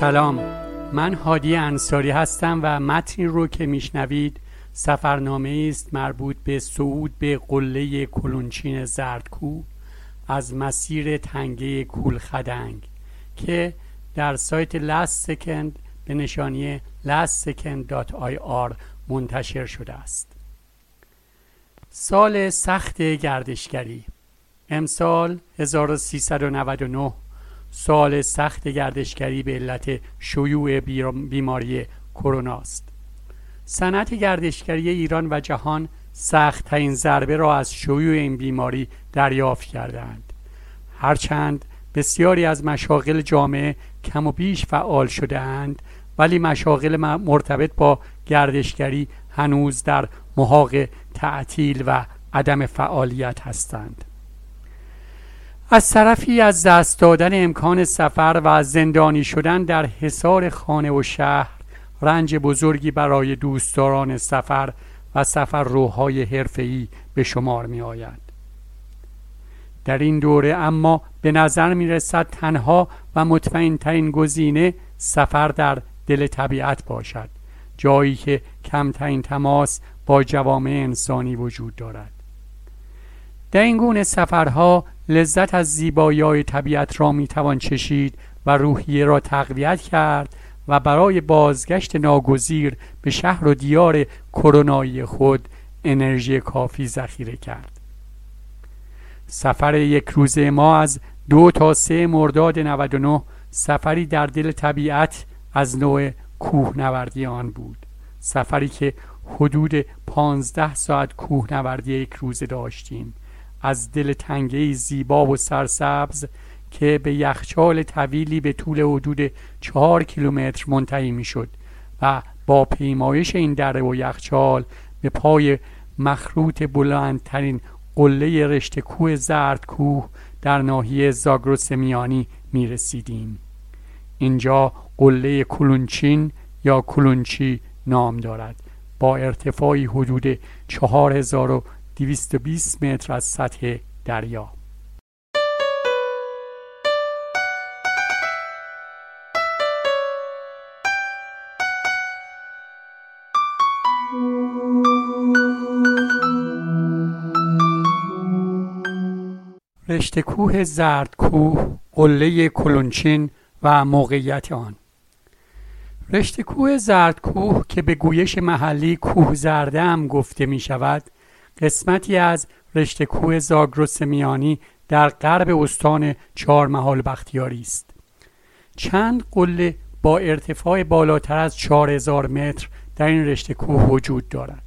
سلام. من هادی انصاری هستم و متنی رو که میشنوید سفرنامه است مربوط به صعود به قله کلونچین زردکو از مسیر تنگه کولخدنگ که در سایت لاست سکند به نشانی lastsecond.ir منتشر شده است. سال سخت گردشگری. امسال 1399 سال سخت گردشگری به علت شیوع بیماری کرونا است صنعت گردشگری ایران و جهان سختترین ضربه را از شیوع این بیماری دریافت کردند هرچند بسیاری از مشاغل جامعه کم و بیش فعال شده اند ولی مشاغل مرتبط با گردشگری هنوز در محاق تعطیل و عدم فعالیت هستند. از طرفی از دست دادن امکان سفر و زندانی شدن در حصار خانه و شهر رنج بزرگی برای دوستداران سفر و سفر روهای حرفه‌ای به شمار می آید. در این دوره اما به نظر می رسد تنها و مطمئن ترین گزینه سفر در دل طبیعت باشد جایی که کمترین تماس با جوامع انسانی وجود دارد در این گونه سفرها لذت از زیبایی طبیعت را می توان چشید و روحیه را تقویت کرد و برای بازگشت ناگزیر به شهر و دیار کرونایی خود انرژی کافی ذخیره کرد. سفر یک روزه ما از دو تا سه مرداد 99 سفری در دل طبیعت از نوع کوهنوردی آن بود. سفری که حدود پانزده ساعت کوهنوردی یک روزه داشتیم. از دل تنگه زیبا و سرسبز که به یخچال طویلی به طول حدود چهار کیلومتر منتهی می‌شد و با پیمایش این دره و یخچال به پای مخروط بلندترین قله رشته کوه زرد کوه در ناحیه زاگرس میانی می رسیدیم. اینجا قله کلونچین یا کلونچی نام دارد با ارتفاعی حدود 4220 متر از سطح دریا. رشته کوه زرد کوه قله کلونچین و موقعیت آن. رشته کوه زرد کوه که به گویش محلی کوه زرده هم گفته می شود قسمتی از رشته کوه زاگرس میانی در غرب استان چهارمحال بختیاری است. چند قله با ارتفاع بالاتر از 4000 متر در این رشته کوه وجود دارد.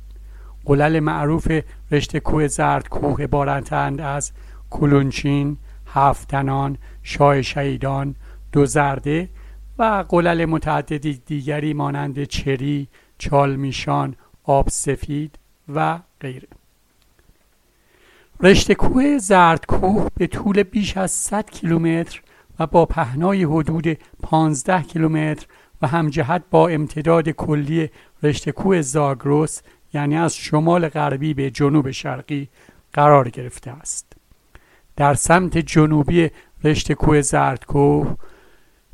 قلل معروف رشته کوه زرد کوه عبارتند از کلونچین، هفتنان، شاه شهیدان، دو زرده و قلل متعددی دیگری مانند چری، چالمیشان، آب سفید و غیره. رشته کوه زرد کوه به طول بیش از 100 کیلومتر و با پهنای حدود 15 کیلومتر و همجهت با امتداد کلی رشته کوه زاگروس یعنی از شمال غربی به جنوب شرقی قرار گرفته است. در سمت جنوبی رشته کوه زردکوه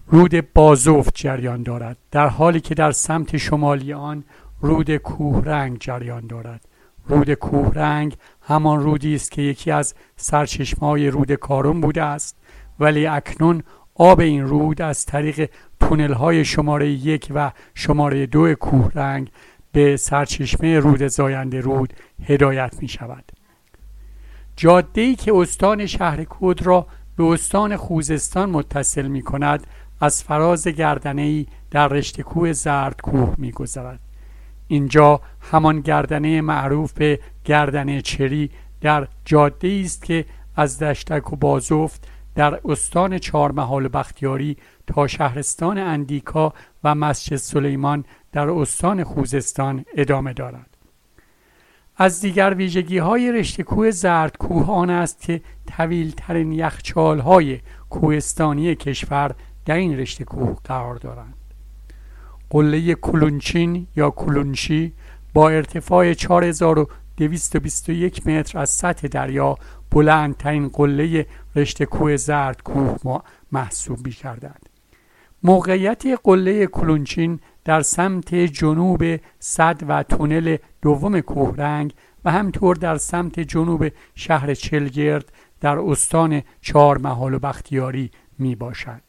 رود بازوفت جریان دارد در حالی که در سمت شمالی آن رود کوهرنگ جریان دارد. رود کوهرنگ همان رودی است که یکی از سرچشمه‌های رود کارون بوده است ولی اکنون آب این رود از طریق تونل های شماره یک و شماره دو کوهرنگ به سرچشمه رود زاینده رود هدایت می شود جاده که استان شهر کود را به استان خوزستان متصل می کند از فراز گردنه ای در رشته کوه زرد کوه می گذرد. اینجا همان گردنه معروف به گردنه چری در جاده است که از دشتک و بازفت در استان چهارمحال بختیاری تا شهرستان اندیکا و مسجد سلیمان در استان خوزستان ادامه دارد. از دیگر ویژگی های رشته کوه زرد کوه آن است که طویل ترین یخچال های کوهستانی کشور در این رشته کوه قرار دارند. قله کلونچین یا کلونشی با ارتفاع 4221 متر از سطح دریا بلندترین قله رشته کوه زرد کوه محسوب می کردند. موقعیت قله کلونچین در سمت جنوب صد و تونل دوم کوهرنگ و همطور در سمت جنوب شهر چلگرد در استان چهار محال و بختیاری می باشد.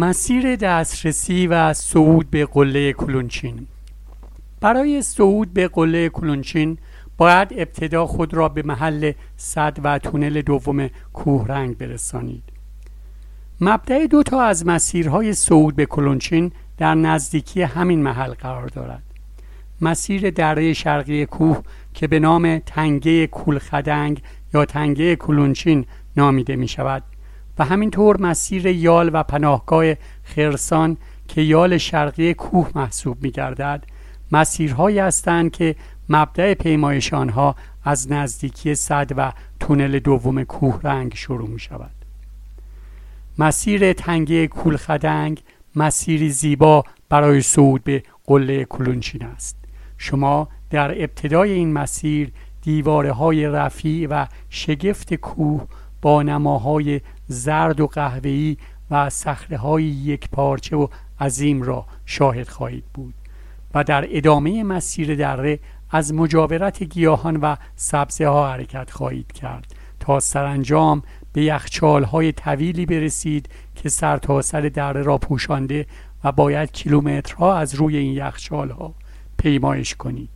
مسیر دسترسی و صعود به قله کلونچین. برای صعود به قله کلونچین باید ابتدا خود را به محل صد و تونل دوم کوهرنگ برسانید. مبدع دو تا از مسیرهای صعود به کلونچین در نزدیکی همین محل قرار دارد. مسیر دره شرقی کوه که به نام تنگه کولخدنگ یا تنگه کلونچین نامیده می شود و همینطور مسیر یال و پناهگاه خرسان که یال شرقی کوه محسوب می گردد مسیرهایی هستند که مبدع پیمایش آنها از نزدیکی صد و تونل دوم کوه رنگ شروع می شود مسیر تنگه کولخدنگ مسیری زیبا برای صعود به قله کلونچین است. شما در ابتدای این مسیر دیواره های رفیع و شگفت کوه با نماهای زرد و قهوه‌ای و صخره های یک پارچه و عظیم را شاهد خواهید بود و در ادامه مسیر دره از مجاورت گیاهان و سبزه ها حرکت خواهید کرد تا سرانجام به یخچال های طویلی برسید که سرتاسر سر دره را پوشانده و باید کیلومترها از روی این یخچال ها پیمایش کنید.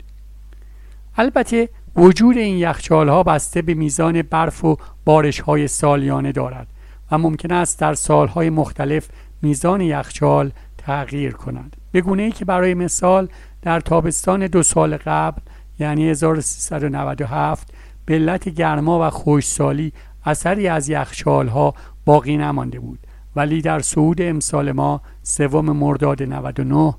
البته وجود این یخچال ها بسته به میزان برف و بارش های سالیانه دارد. و ممکن است در سالهای مختلف میزان یخچال تغییر کند. به گونه ای که برای مثال در تابستان دو سال قبل یعنی 1397 به علت گرما و خوشسالی اثری از یخچال ها باقی نمانده بود ولی در صعود امسال ما سوم مرداد 99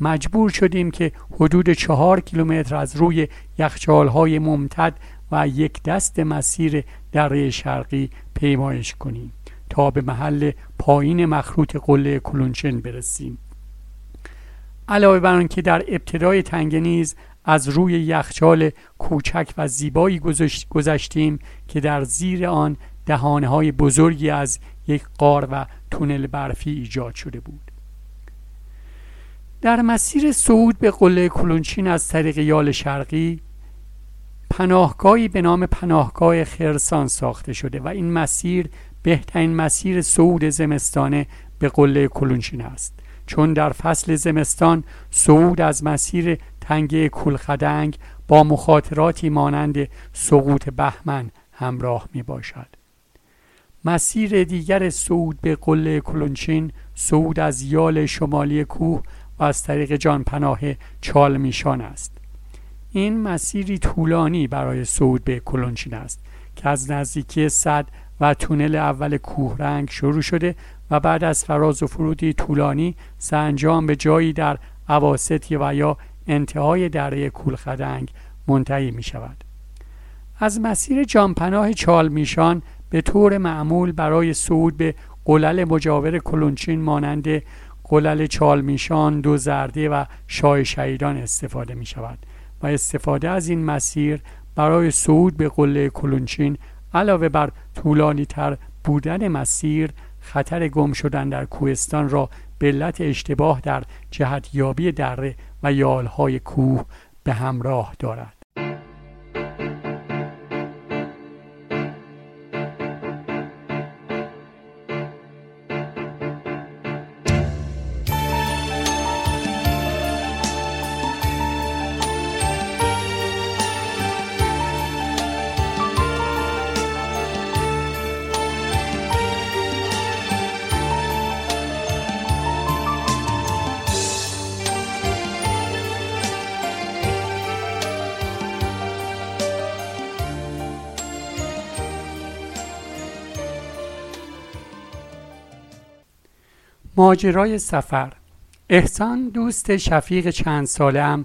مجبور شدیم که حدود چهار کیلومتر از روی یخچال های ممتد و یک دست مسیر دره شرقی پیمایش کنیم. تا به محل پایین مخروط قله کلونچن برسیم. علاوه بر آنکه در ابتدای تنگه نیز از روی یخچال کوچک و زیبایی گذشتیم که در زیر آن دهانه های بزرگی از یک قار و تونل برفی ایجاد شده بود. در مسیر صعود به قله کلونچین از طریق یال شرقی پناهگاهی به نام پناهگاه خرسان ساخته شده و این مسیر بهترین مسیر صعود زمستانه به قله کلونچین است. چون در فصل زمستان صعود از مسیر تنگه کولخدنگ با مخاطراتی مانند سقوط بهمن همراه می باشد مسیر دیگر صعود به قله کلونچین صعود از یال شمالی کوه و از طریق جان پناه چالمیشان است. این مسیری طولانی برای صعود به کلونچین است که از نزدیکی صد و تونل اول کوهرنگ شروع شده و بعد از فراز و فرودی طولانی سرانجام به جایی در عواسطی و یا انتهای دره کولخدنگ منتهی می شود از مسیر جانپناه چالمیشان به طور معمول برای صعود به قلل مجاور کلونچین مانند قلل چالمیشان دو زرده و شاه شهیدان استفاده می شود و استفاده از این مسیر برای صعود به قله کلونچین علاوه بر طولانی تر بودن مسیر خطر گم شدن در کوهستان را به علت اشتباه در جهت یابی دره و یالهای کوه به همراه دارد. ماجرای سفر. احسان دوست شفیق چند ساله هم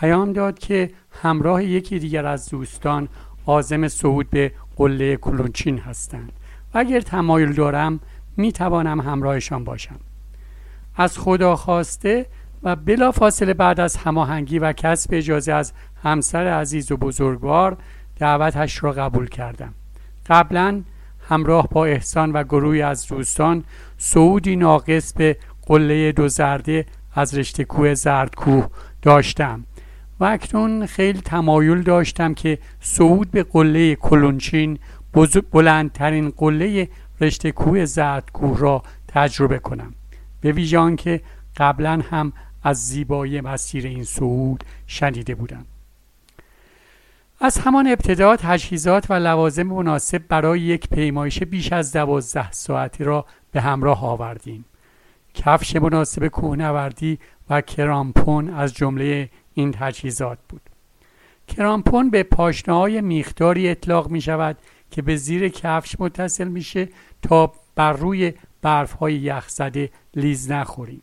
پیام داد که همراه یکی دیگر از دوستان آزم صعود به قله کلونچین هستند و اگر تمایل دارم می توانم همراهشان باشم. از خدا خواسته و بلا فاصله بعد از هماهنگی و کسب اجازه از همسر عزیز و بزرگوار دعوتش را قبول کردم. قبلا همراه با احسان و گروهی از دوستان صعودی ناقص به قله دو زرده از رشته کوه زردکوه داشتم و اکنون خیلی تمایل داشتم که صعود به قله کلونچین بلندترین قله رشته کوه زردکوه را تجربه کنم. به ویژان که قبلا هم از زیبایی مسیر این صعود شنیده بودم. از همان ابتدا تجهیزات و لوازم مناسب برای یک پیمایش بیش از دوازده ساعتی را به همراه آوردیم. کفش مناسب کوهنوردی و کرامپون از جمله این تجهیزات بود. کرامپون به پاشنه های میخداری اطلاق می شود که به زیر کفش متصل میشه تا بر روی برف های یخ زده لیز نخوریم.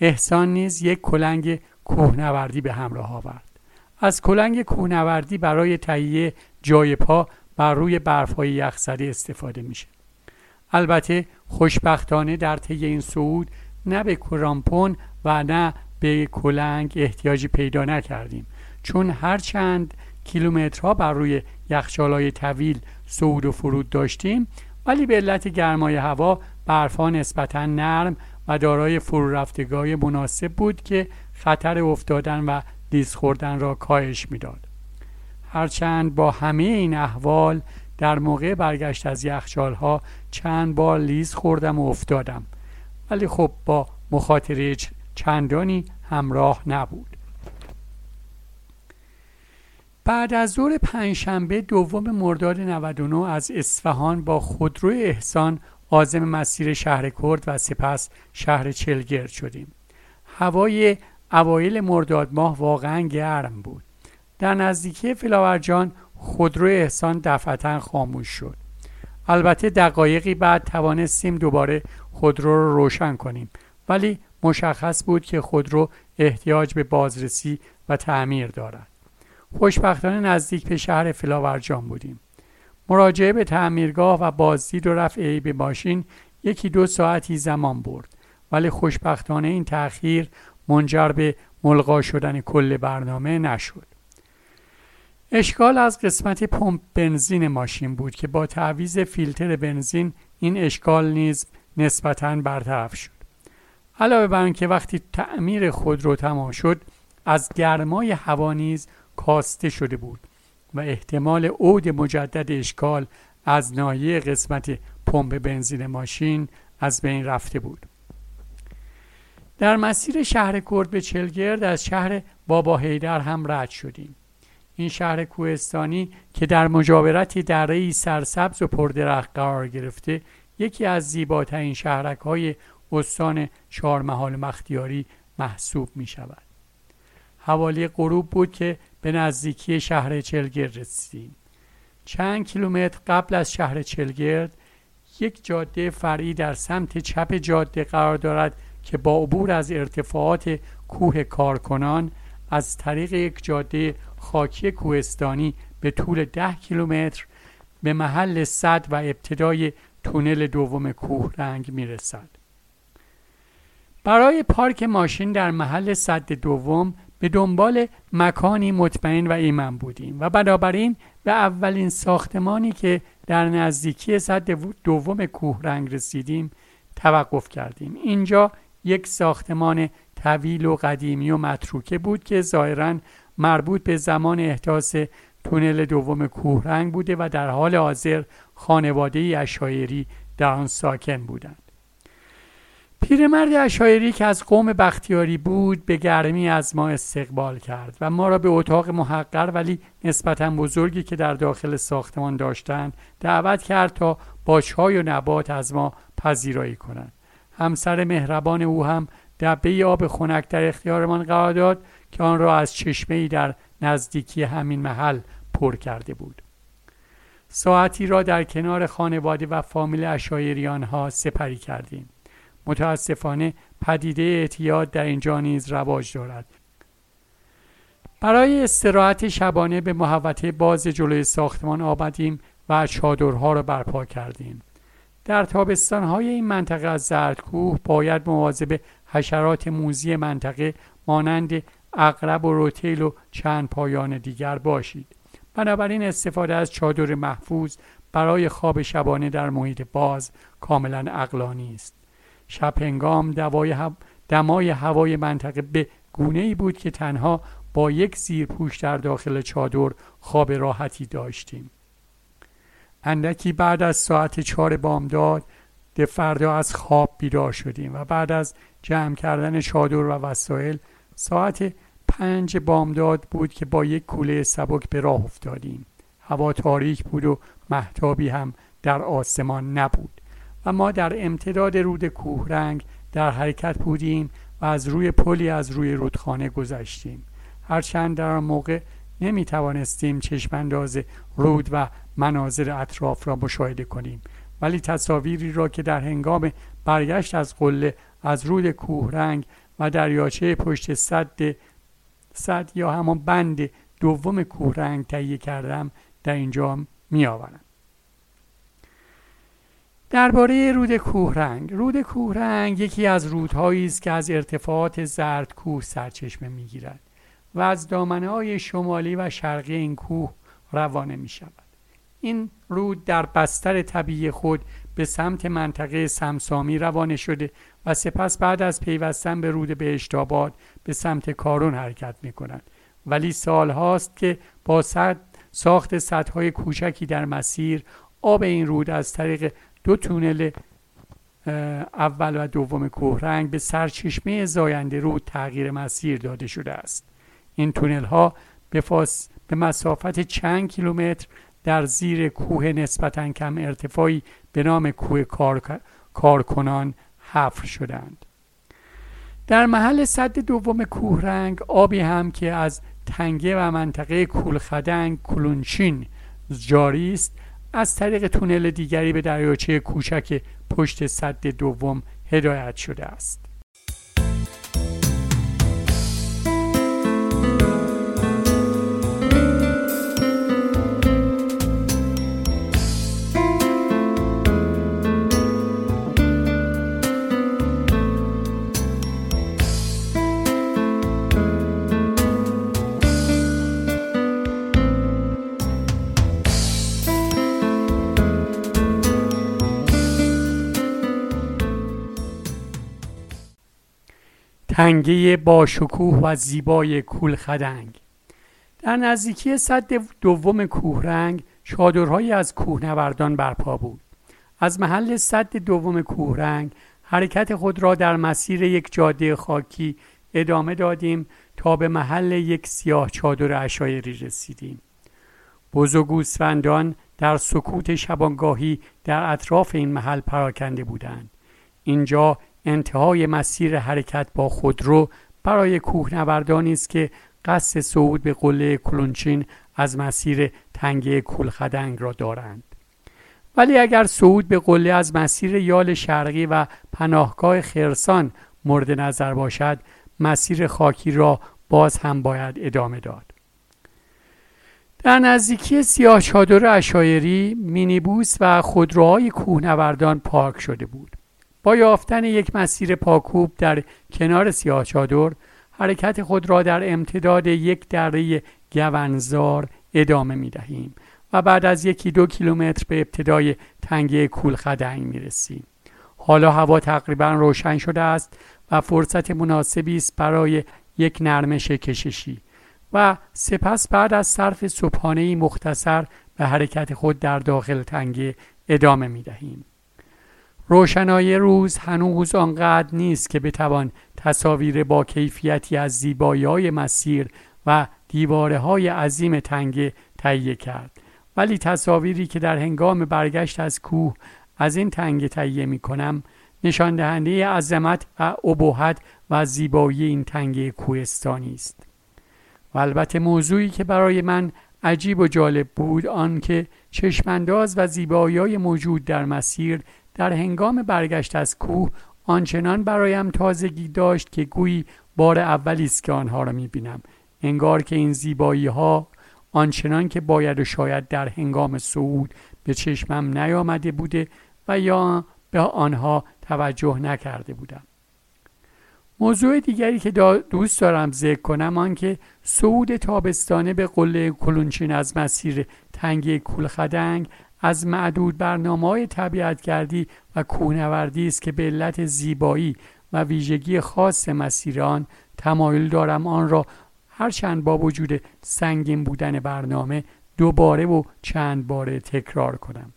احسان نیز یک کلنگ کوهنوردی به همراه آورد. از کلنگ کوهنوردی برای تهیه جای پا بر روی برف های یخ زده استفاده میشه. البته خوشبختانه در طی این صعود نه به کرامپون و نه به کلنگ احتیاجی پیدا نکردیم چون هر چند کیلومترها بر روی یخچالهای طویل صعود و فرود داشتیم ولی به علت گرمای هوا برفها نسبتا نرم و دارای فرو رفتگاه مناسب بود که خطر افتادن و لیز خوردن را کاهش می‌داد. هرچند با همه این احوال در موقع برگشت از یخچال ها چند بار لیز خوردم و افتادم. ولی خب با مخاطره چندانی همراه نبود. بعد از ظهر پنجشنبه دوم مرداد 99 از اصفهان با خودرو احسان عازم مسیر شهر کرد و سپس شهر چلگرد شدیم. هوای اوایل مرداد ماه واقعا گرم بود. در نزدیکی فلاورجان خودرو احسان دفعتا خاموش شد. البته دقایقی بعد توانستیم دوباره خودرو رو روشن کنیم ولی مشخص بود که خودرو احتیاج به بازرسی و تعمیر دارد. خوشبختانه نزدیک به شهر فلاورجان بودیم. مراجعه به تعمیرگاه و بازدید و رفع عیب ماشین یکی دو ساعتی زمان برد ولی خوشبختانه این تأخیر منجر به ملغا شدن کل برنامه نشد. اشکال از قسمت پمپ بنزین ماشین بود که با تعویز فیلتر بنزین این اشکال نیز نسبتا برطرف شد. علاوه بر اینکه وقتی تعمیر خود رو تمام شد از گرمای هوا نیز کاسته شده بود و احتمال عود مجدد اشکال از ناحیه قسمت پمپ بنزین ماشین از بین رفته بود. در مسیر شهر کرد به چلگرد از شهر بابا هیدر هم رد شدیم. این شهر کوهستانی که در مجاورت دره سرسبز و پردرخت قرار گرفته یکی از زیباترین شهرک های استان چهارمحال مختیاری محسوب می شود حوالی غروب بود که به نزدیکی شهر چلگرد رسیدیم. چند کیلومتر قبل از شهر چلگرد یک جاده فرعی در سمت چپ جاده قرار دارد که با عبور از ارتفاعات کوه کارکنان از طریق یک جاده خاکی کوهستانی به طول ده کیلومتر به محل صد و ابتدای تونل دوم کوه رنگ می رسد. برای پارک ماشین در محل صد دوم به دنبال مکانی مطمئن و ایمن بودیم و بنابراین به اولین ساختمانی که در نزدیکی صد دوم کوه رنگ رسیدیم توقف کردیم اینجا یک ساختمان طویل و قدیمی و متروکه بود که ظاهرا مربوط به زمان احداث تونل دوم کوهرنگ بوده و در حال حاضر خانواده اشایری در آن ساکن بودند. پیرمرد اشایری که از قوم بختیاری بود به گرمی از ما استقبال کرد و ما را به اتاق محقر ولی نسبتا بزرگی که در داخل ساختمان داشتند دعوت کرد تا با چای و نبات از ما پذیرایی کنند. همسر مهربان او هم دبه آب خنک در اختیارمان قرار داد که آن را از چشمه در نزدیکی همین محل پر کرده بود. ساعتی را در کنار خانواده و فامیل اشایریان ها سپری کردیم. متاسفانه پدیده اعتیاد در اینجا نیز رواج دارد. برای استراحت شبانه به محوطه باز جلوی ساختمان آمدیم و چادرها را برپا کردیم. در تابستانهای این منطقه از زردکوه باید مواظب حشرات موزی منطقه مانند اقرب و روتیل و چند پایان دیگر باشید. بنابراین استفاده از چادر محفوظ برای خواب شبانه در محیط باز کاملا اقلانی است. شب هنگام دمای هوای منطقه به گونه ای بود که تنها با یک زیرپوش در داخل چادر خواب راحتی داشتیم. اندکی بعد از ساعت چهار بامداد فردا از خواب بیدار شدیم و بعد از جمع کردن چادر و وسایل ساعت پنج بامداد بود که با یک کوله سبک به راه افتادیم. هوا تاریک بود و محتابی هم در آسمان نبود و ما در امتداد رود کوهرنگ در حرکت بودیم و از روی پلی از روی رودخانه گذشتیم. هرچند در آن موقع نمی توانستیم چشمانداز رود و مناظر اطراف را مشاهده کنیم. ولی تصاویری را که در هنگام برگشت از قله از رود کوهرنگ و دریاچه پشت صد صد یا همان بند دوم کوهرنگ تهیه کردم در اینجا می آورم درباره رود کوهرنگ. رود کوهرنگ یکی از رودهایی است که از ارتفاعات زرد کوه سرچشمه می گیرد و از دامنه شمالی و شرقی این کوه روانه می شود این رود در بستر طبیعی خود به سمت منطقه سمسامی روانه شده و سپس بعد از پیوستن به رود بهشتاباد به سمت کارون حرکت می کند ولی سال هاست که با صد ساخت سدهای کوچکی در مسیر آب این رود از طریق دو تونل اول و دوم کوهرنگ به سرچشمه زاینده رود تغییر مسیر داده شده است. این تونل ها به, به مسافت چند کیلومتر در زیر کوه نسبتا کم ارتفاعی به نام کوه کار... کارکنان حفر شدند. در محل صد دوم کوهرنگ آبی هم که از تنگه و منطقه کولخدنگ کلونچین جاری است از طریق تونل دیگری به دریاچه کوچک پشت صد دوم هدایت شده است. تنگه با شکوه و زیبای کولخدنگ در نزدیکی صد دوم کوهرنگ چادرهایی از کوهنوردان برپا بود. از محل صد دوم کوهرنگ حرکت خود را در مسیر یک جاده خاکی ادامه دادیم تا به محل یک سیاه چادر اشایری رسیدیم. بز و گوسفندان در سکوت شبانگاهی در اطراف این محل پراکنده بودند. اینجا انتهای مسیر حرکت با خودرو برای کوهنوردانی است که قصد صعود به قله کلونچین از مسیر تنگه کولخدنگ را دارند. ولی اگر صعود به قله از مسیر یال شرقی و پناهگاه خرسان مورد نظر باشد مسیر خاکی را باز هم باید ادامه داد. در نزدیکی سیاه چادر اشایری مینیبوس و خودروهای کوهنوردان پارک شده بود. با یافتن یک مسیر پاکوب در کنار سیاه چادر حرکت خود را در امتداد یک دره گونزار ادامه می دهیم و بعد از یکی دو کیلومتر به ابتدای تنگه کولخدنگ می رسیم. حالا هوا تقریبا روشن شده است و فرصت مناسبی است برای یک نرمش کششی و سپس بعد از صرف صبحانه مختصر به حرکت خود در داخل تنگه ادامه می دهیم. روشنایی روز هنوز آنقدر نیست که بتوان تصاویر با کیفیتی از زیبایی مسیر و دیواره های عظیم تنگه تهیه کرد. ولی تصاویری که در هنگام برگشت از کوه از این تنگه تهیه می کنم نشان دهنده عظمت و ابهت و زیبایی این تنگه کوهستانی است. و البته موضوعی که برای من عجیب و جالب بود آنکه چشمانداز و زیبایی موجود در مسیر در هنگام برگشت از کوه آنچنان برایم تازگی داشت که گویی بار اولی است که آنها را می‌بینم. انگار که این زیبایی ها آنچنان که باید و شاید در هنگام صعود به چشمم نیامده بوده و یا به آنها توجه نکرده بودم. موضوع دیگری که دوست دارم ذکر کنم آن که صعود تابستانه به قله کلونچین از مسیر تنگی کولخدنگ از معدود برنامه های طبیعتگردی و کوهنوردی است که به علت زیبایی و ویژگی خاص مسیران تمایل دارم آن را هرچند با وجود سنگین بودن برنامه دوباره و چند باره تکرار کنم.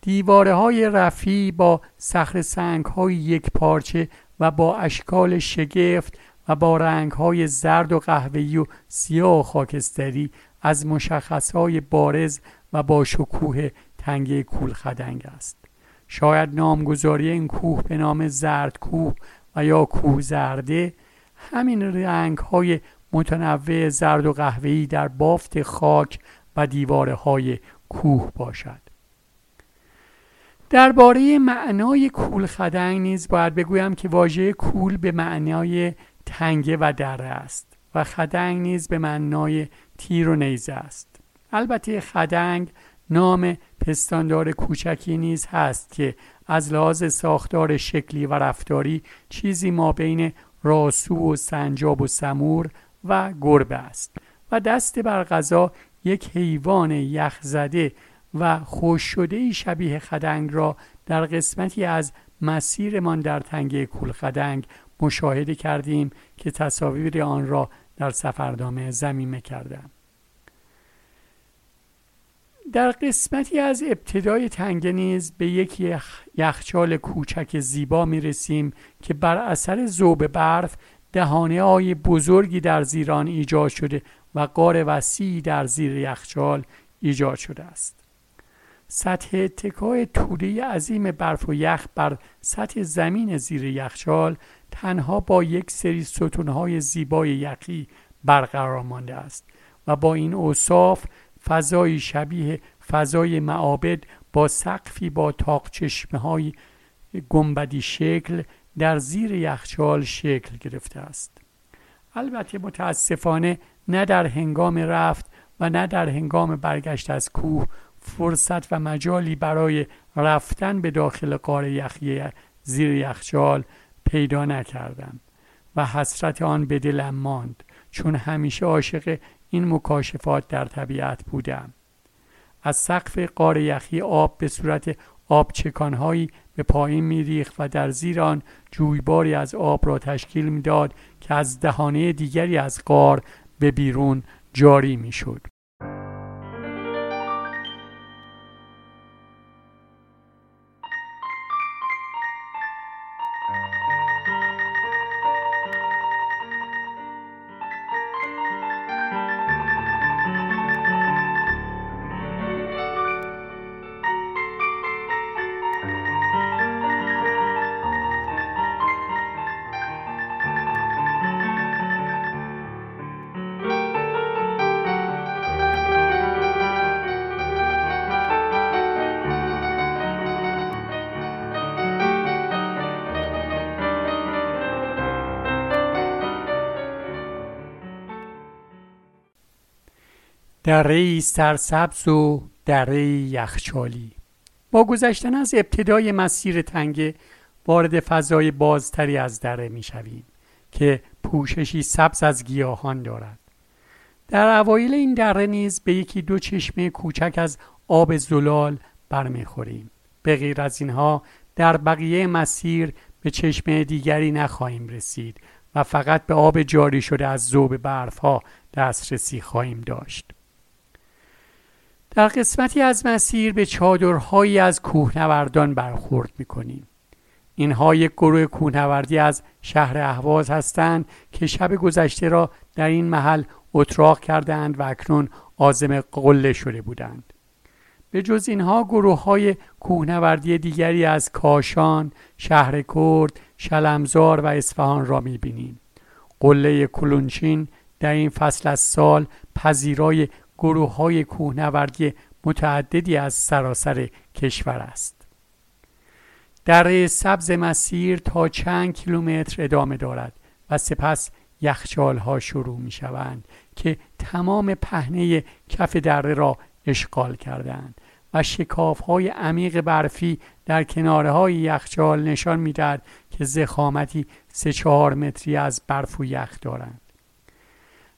دیواره های رفی با سخر سنگ های یک پارچه و با اشکال شگفت و با رنگ های زرد و قهوه‌ای و سیاه و خاکستری از مشخص های بارز و با شکوه تنگه کول خدنگ است. شاید نامگذاری این کوه به نام زرد کوه و یا کوه زرده همین رنگ های متنوع زرد و قهوه‌ای در بافت خاک و دیواره های کوه باشد. درباره معنای کول خدنگ نیز باید بگویم که واژه کول به معنای تنگه و دره است و خدنگ نیز به معنای تیر و نیزه است. البته خدنگ نام پستاندار کوچکی نیز هست که از لحاظ ساختار شکلی و رفتاری چیزی ما بین راسو و سنجاب و سمور و گربه است و دست بر غذا یک حیوان یخزده و خوش شده شبیه خدنگ را در قسمتی از مسیرمان در تنگه کول خدنگ مشاهده کردیم که تصاویر آن را در سفردامه زمینه کردم در قسمتی از ابتدای تنگه نیز به یک یخچال کوچک زیبا می رسیم که بر اثر زوب برف دهانه های بزرگی در زیران ایجاد شده و قار وسیعی در زیر یخچال ایجاد شده است. سطح اتکای توده عظیم برف و یخ بر سطح زمین زیر یخچال تنها با یک سری ستونهای زیبای یخی برقرار مانده است و با این اوصاف فضایی شبیه فضای معابد با سقفی با تاق چشمه های گنبدی شکل در زیر یخچال شکل گرفته است. البته متاسفانه نه در هنگام رفت و نه در هنگام برگشت از کوه فرصت و مجالی برای رفتن به داخل قار یخی زیر یخچال پیدا نکردم و حسرت آن به دلم ماند چون همیشه عاشق این مکاشفات در طبیعت بودم. از سقف قار یخی آب به صورت آبچکانهایی به پایین میریخت و در زیر آن جویباری از آب را تشکیل می‌داد که از دهانه دیگری از قار به بیرون جاری می‌شد. دره سرسبز و دره یخچالی. با گذشتن از ابتدای مسیر تنگه وارد فضای بازتری از دره می شویم که پوششی سبز از گیاهان دارد. در اوایل این دره نیز به یکی دو چشمه کوچک از آب زلال برمیخوریم. به غیر از اینها در بقیه مسیر به چشمه دیگری نخواهیم رسید و فقط به آب جاری شده از زوب برف ها دسترسی خواهیم داشت. در قسمتی از مسیر به چادرهایی از کوهنوردان برخورد می‌کنیم. اینها یک گروه کوهنوردی از شهر اهواز هستند که شب گذشته را در این محل اتراق کردند و اکنون آزم قله شده بودند. به جز اینها گروه های کوهنوردی دیگری از کاشان، شهر کرد، شلمزار و اصفهان را می‌بینیم. قله کلونچین در این فصل از سال پذیرای گروه های کوهنوردی متعددی از سراسر کشور است. دره سبز مسیر تا چند کیلومتر ادامه دارد و سپس یخچال ها شروع می شوند که تمام پهنه کف دره را اشغال کردند و شکاف های عمیق برفی در کناره های یخچال نشان می‌دهد که زخامتی سه چهار متری از برف و یخ دارند.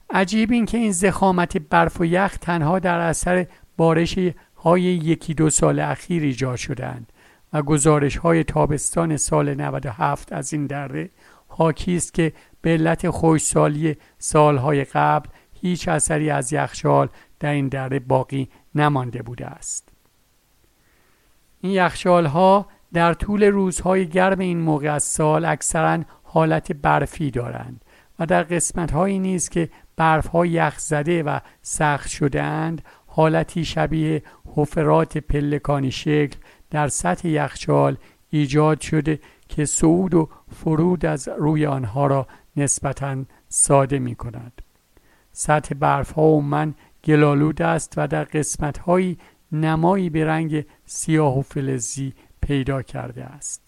عجیب این که این زخامت برف و یخ تنها در اثر بارش های یکی دو سال اخیر ایجاد شدند و گزارش های تابستان سال 97 از این دره حاکی است که به علت خوشسالی سالهای قبل هیچ اثری از یخچال در این دره باقی نمانده بوده است. این یخچال ها در طول روزهای گرم این موقع از سال اکثرا حالت برفی دارند و در قسمت هایی نیز که برف ها یخ زده و سخت شده اند حالتی شبیه حفرات پلکانی شکل در سطح یخچال ایجاد شده که صعود و فرود از روی آنها را نسبتا ساده می کند. سطح برف ها و من گلالود است و در قسمت هایی نمایی به رنگ سیاه و فلزی پیدا کرده است.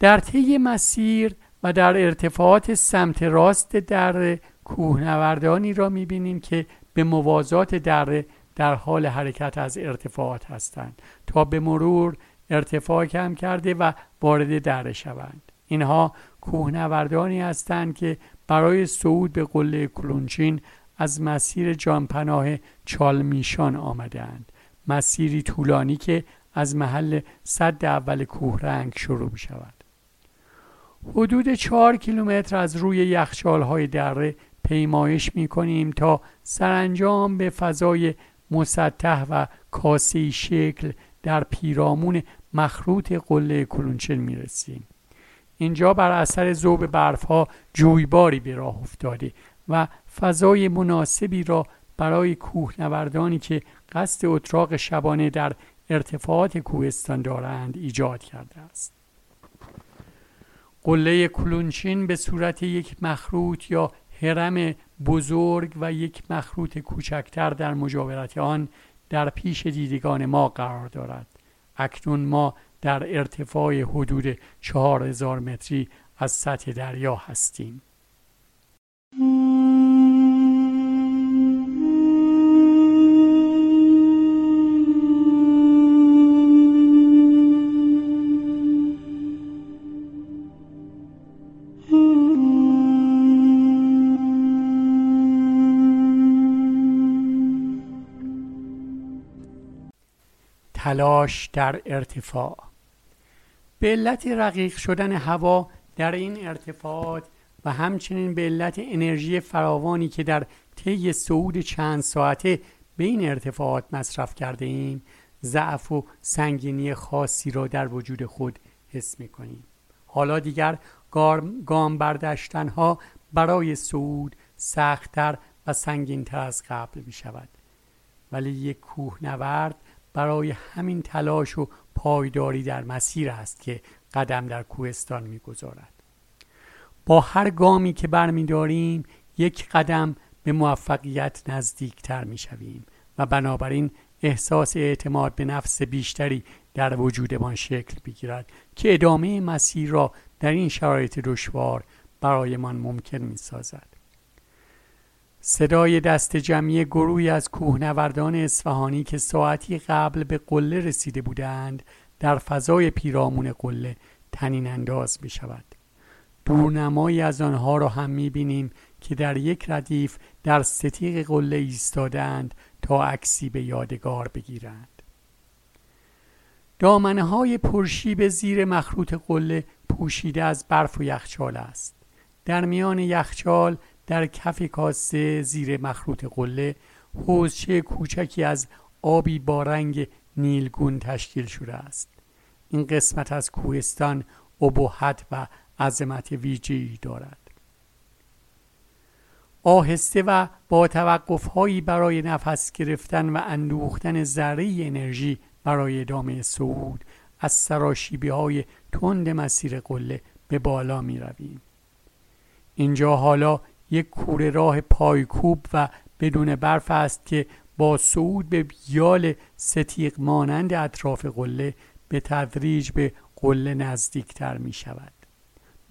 در طی مسیر و در ارتفاعات سمت راست در کوهنوردانی را می‌بینیم که به موازات دره در حال حرکت از ارتفاعات هستند تا به مرور ارتفاع کم کرده و وارد دره شوند. اینها کوهنوردانی هستند که برای صعود به قله کلونچین از مسیر جانپناه چالمیشان آمدند مسیری طولانی که از محل صد اول کوهرنگ شروع می شود حدود چهار کیلومتر از روی یخچال های دره پیمایش می کنیم تا سرانجام به فضای مسطح و کاسی شکل در پیرامون مخروط قله کلونچن می رسیم. اینجا بر اثر ذوب برف ها جویباری به راه افتاده و فضای مناسبی را برای کوهنوردانی که قصد اتراق شبانه در ارتفاعات کوهستان دارند ایجاد کرده است. قله کلونچین به صورت یک مخروط یا هرم بزرگ و یک مخروط کوچکتر در مجاورت آن در پیش دیدگان ما قرار دارد. اکنون ما در ارتفاع حدود چهار هزار متری از سطح دریا هستیم. تلاش در ارتفاع. به علت رقیق شدن هوا در این ارتفاعات و همچنین به علت انرژی فراوانی که در طی صعود چند ساعته به این ارتفاعات مصرف کرده ایم ضعف و سنگینی خاصی را در وجود خود حس می کنیم حالا دیگر گام برداشتن ها برای صعود سختتر و سنگینتر از قبل می شود ولی یک کوهنورد برای همین تلاش و پایداری در مسیر است که قدم در کوهستان می‌گذارد با هر گامی که برمیداریم یک قدم به موفقیت نزدیکتر می‌شویم و بنابراین احساس اعتماد به نفس بیشتری در وجودمان شکل بگیرد که ادامه مسیر را در این شرایط دشوار برایمان ممکن می سازد. صدای دست جمعی گروهی از کوهنوردان اصفهانی که ساعتی قبل به قله رسیده بودند در فضای پیرامون قله تنین انداز می شود. دورنمایی از آنها را هم می بینیم که در یک ردیف در ستیق قله ایستادند تا عکسی به یادگار بگیرند. دامنه های پرشیب زیر مخروط قله پوشیده از برف و یخچال است. در میان یخچال در کف کاسه زیر مخروط قله حوزچه کوچکی از آبی با رنگ نیلگون تشکیل شده است این قسمت از کوهستان ابهت و عظمت ویژه‌ای دارد آهسته و با توقفهایی برای نفس گرفتن و اندوختن ذره انرژی برای ادامه صعود از سراشیبی های تند مسیر قله به بالا می رویم. اینجا حالا یک کوره راه پایکوب و بدون برف است که با صعود به بیال ستیق مانند اطراف قله به تدریج به قله نزدیکتر می شود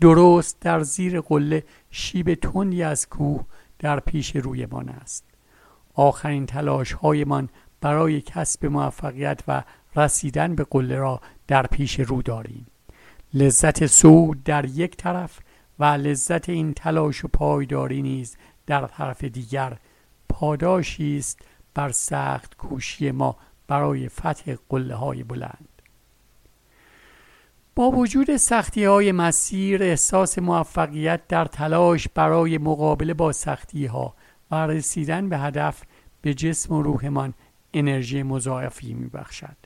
درست در زیر قله شیب تندی از کوه در پیش رویمان است. آخرین تلاش هایمان برای کسب موفقیت و رسیدن به قله را در پیش رو داریم. لذت صعود در یک طرف و لذت این تلاش و پایداری نیز در طرف دیگر پاداشی است بر سخت کوشی ما برای فتح قله های بلند با وجود سختی های مسیر احساس موفقیت در تلاش برای مقابله با سختی ها و رسیدن به هدف به جسم و روحمان انرژی مضاعفی می بخشد.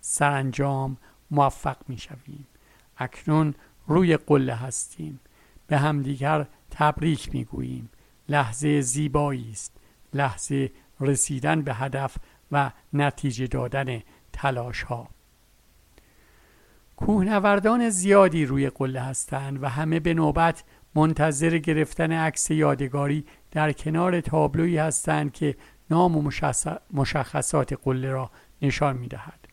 سرانجام موفق می شویم. اکنون روی قله هستیم. به همدیگر تبریک می گوییم. لحظه زیبایی است. لحظه رسیدن به هدف و نتیجه دادن تلاش ها. کوهنوردان زیادی روی قله هستند و همه به نوبت منتظر گرفتن عکس یادگاری در کنار تابلویی هستند که نام و مشخصات قله را نشان می دهد.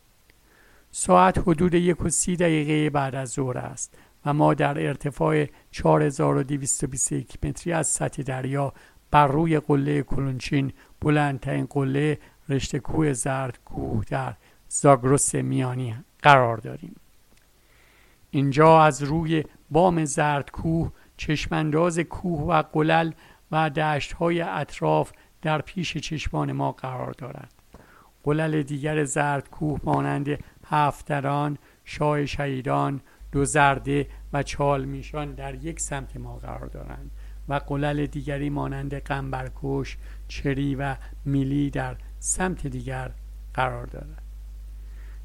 ساعت حدود یک و سی دقیقه بعد از ظهر است و ما در ارتفاع 4221 متری از سطح دریا بر روی قله کلونچین بلندترین قله رشته کوه زرد کوه در زاگرس میانی قرار داریم. اینجا از روی بام زرد کوه چشمانداز کوه و قلل و دشت های اطراف در پیش چشمان ما قرار دارد قلل دیگر زرد کوه مانند هفتران شاه شهیدان دو زرده و چال میشان در یک سمت ما قرار دارند و قلل دیگری مانند قنبرکش چری و میلی در سمت دیگر قرار دارد.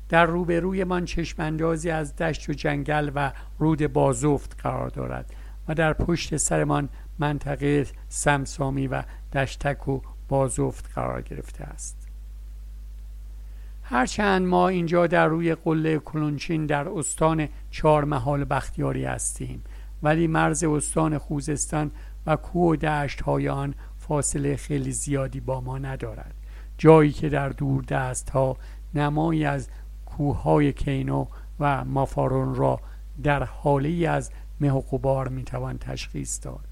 در روبرویمان چشماندازی از دشت و جنگل و رود بازفت قرار دارد و در پشت سرمان منطقه سمسامی و دشتک و بازفت قرار گرفته است. هرچند ما اینجا در روی قله کلونچین در استان چهار محال بختیاری هستیم ولی مرز استان خوزستان و کوه و دشت های آن فاصله خیلی زیادی با ما ندارد. جایی که در دور دست ها نمایی از کوههای کینو و مافارون را در حالی از مه و قبار می‌توان تشخیص داد.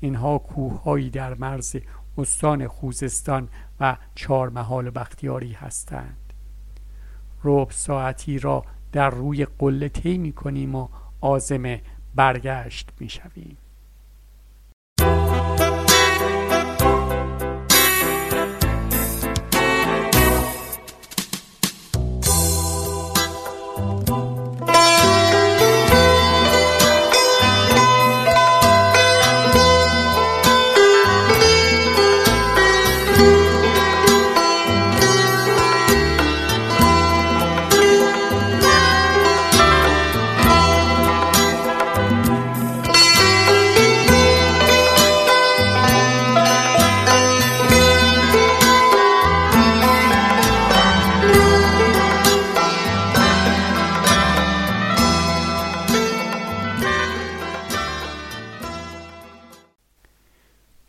اینها کوههایی در مرز استان خوزستان و چهار محال بختیاری هستند. رب ساعتی را در روی قله طی می کنیم و آزم برگشت می شویم.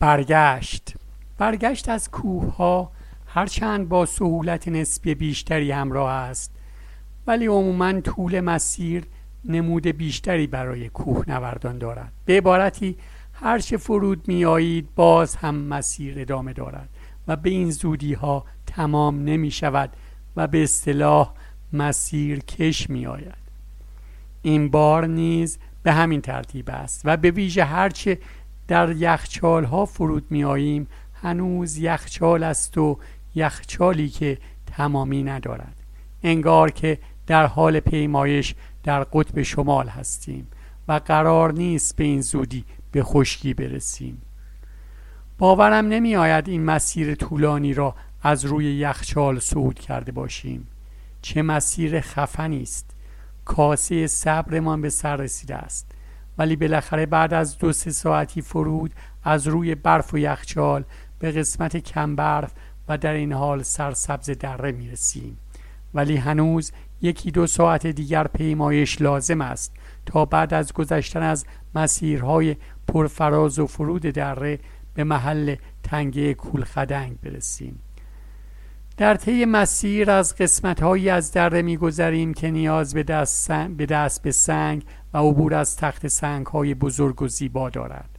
برگشت. برگشت از کوه ها هرچند با سهولت نسبی بیشتری همراه است. ولی عموما طول مسیر نمود بیشتری برای کوه نوردان دارد. به عبارتی هرچه فرود میآیید باز هم مسیر ادامه دارد و به این زودی ها تمام نمی شود و به اصطلاح مسیر کش می آید این بار نیز به همین ترتیب است و به ویژه هرچه در یخچال ها فرود می آییم هنوز یخچال است و یخچالی که تمامی ندارد. انگار که در حال پیمایش در قطب شمال هستیم و قرار نیست به این زودی به خشکی برسیم. باورم نمی آید این مسیر طولانی را از روی یخچال صعود کرده باشیم. چه مسیر خفنی است. کاسه صبرمان به سر رسیده است. ولی بالاخره بعد از دو سه ساعتی فرود از روی برف و یخچال به قسمت کم برف و در این حال سرسبز دره می رسیم ولی هنوز یکی دو ساعت دیگر پیمایش لازم است تا بعد از گذشتن از مسیرهای پرفراز و فرود دره به محل تنگه کولخدنگ برسیم. در طی مسیر از قسمت هایی از دره میگذریم که نیاز به دست, به دست به سنگ و عبور از تخت سنگ های بزرگ و زیبا دارد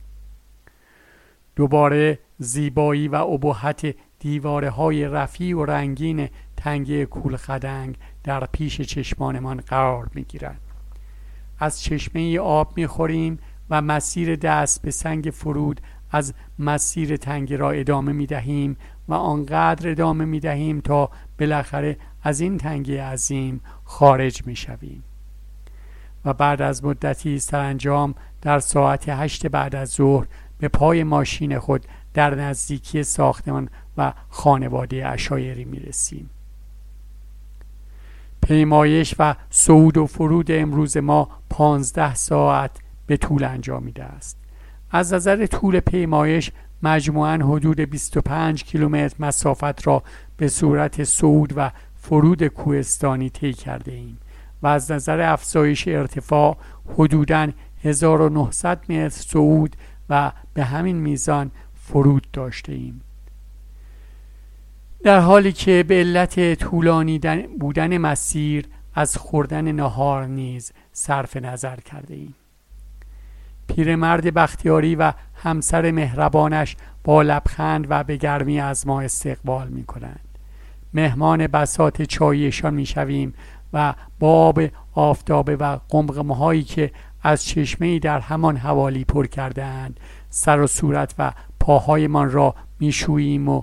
دوباره زیبایی و ابهت دیواره های رفیع و رنگین تنگه کولخدنگ در پیش چشمانمان قرار می گیرند. از چشمه آب می خوریم و مسیر دست به سنگ فرود از مسیر تنگی را ادامه می دهیم و آنقدر ادامه می دهیم تا بالاخره از این تنگی عظیم خارج می شویم و بعد از مدتی سرانجام در ساعت هشت بعد از ظهر به پای ماشین خود در نزدیکی ساختمان و خانواده اشایری می رسیم پیمایش و صعود و فرود امروز ما پانزده ساعت به طول انجامیده است. از نظر طول پیمایش مجموعا حدود 25 کیلومتر مسافت را به صورت صعود و فرود کوهستانی طی کرده ایم و از نظر افزایش ارتفاع حدوداً 1900 متر صعود و به همین میزان فرود داشته ایم. در حالی که به علت طولانی بودن مسیر از خوردن نهار نیز صرف نظر کرده ایم. پیرمرد بختیاری و همسر مهربانش با لبخند و به گرمی از ما استقبال می کنند مهمان بسات چایشان می شویم و آب آفتابه و قمقمه هایی که از چشمه در همان حوالی پر کردهاند سر و صورت و پاهایمان را میشوییم و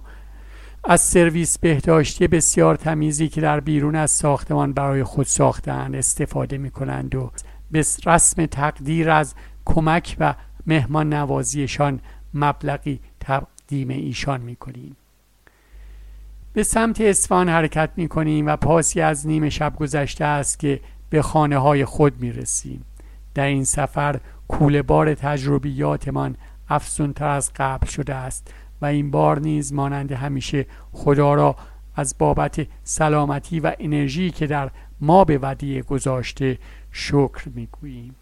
از سرویس بهداشتی بسیار تمیزی که در بیرون از ساختمان برای خود ساختند استفاده می کنند و به رسم تقدیر از کمک و مهمان نوازیشان مبلغی تقدیم ایشان می کنیم. به سمت اسفان حرکت می کنیم و پاسی از نیم شب گذشته است که به خانه های خود می رسیم. در این سفر کوله بار تجربیاتمان افزونتر از قبل شده است و این بار نیز مانند همیشه خدا را از بابت سلامتی و انرژی که در ما به ودیه گذاشته شکر می‌گوییم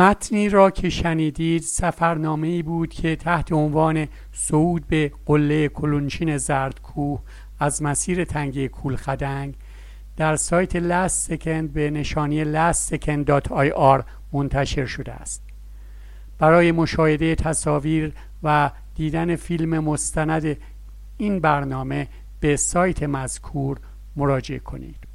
متنی را که شنیدید سفرنامه ای بود که تحت عنوان صعود به قله کلونچین زردکوه از مسیر تنگه کولخدنگ در سایت لست سکند به نشانی lastsekend.ir منتشر شده است. برای مشاهده تصاویر و دیدن فیلم مستند این برنامه به سایت مذکور مراجعه کنید.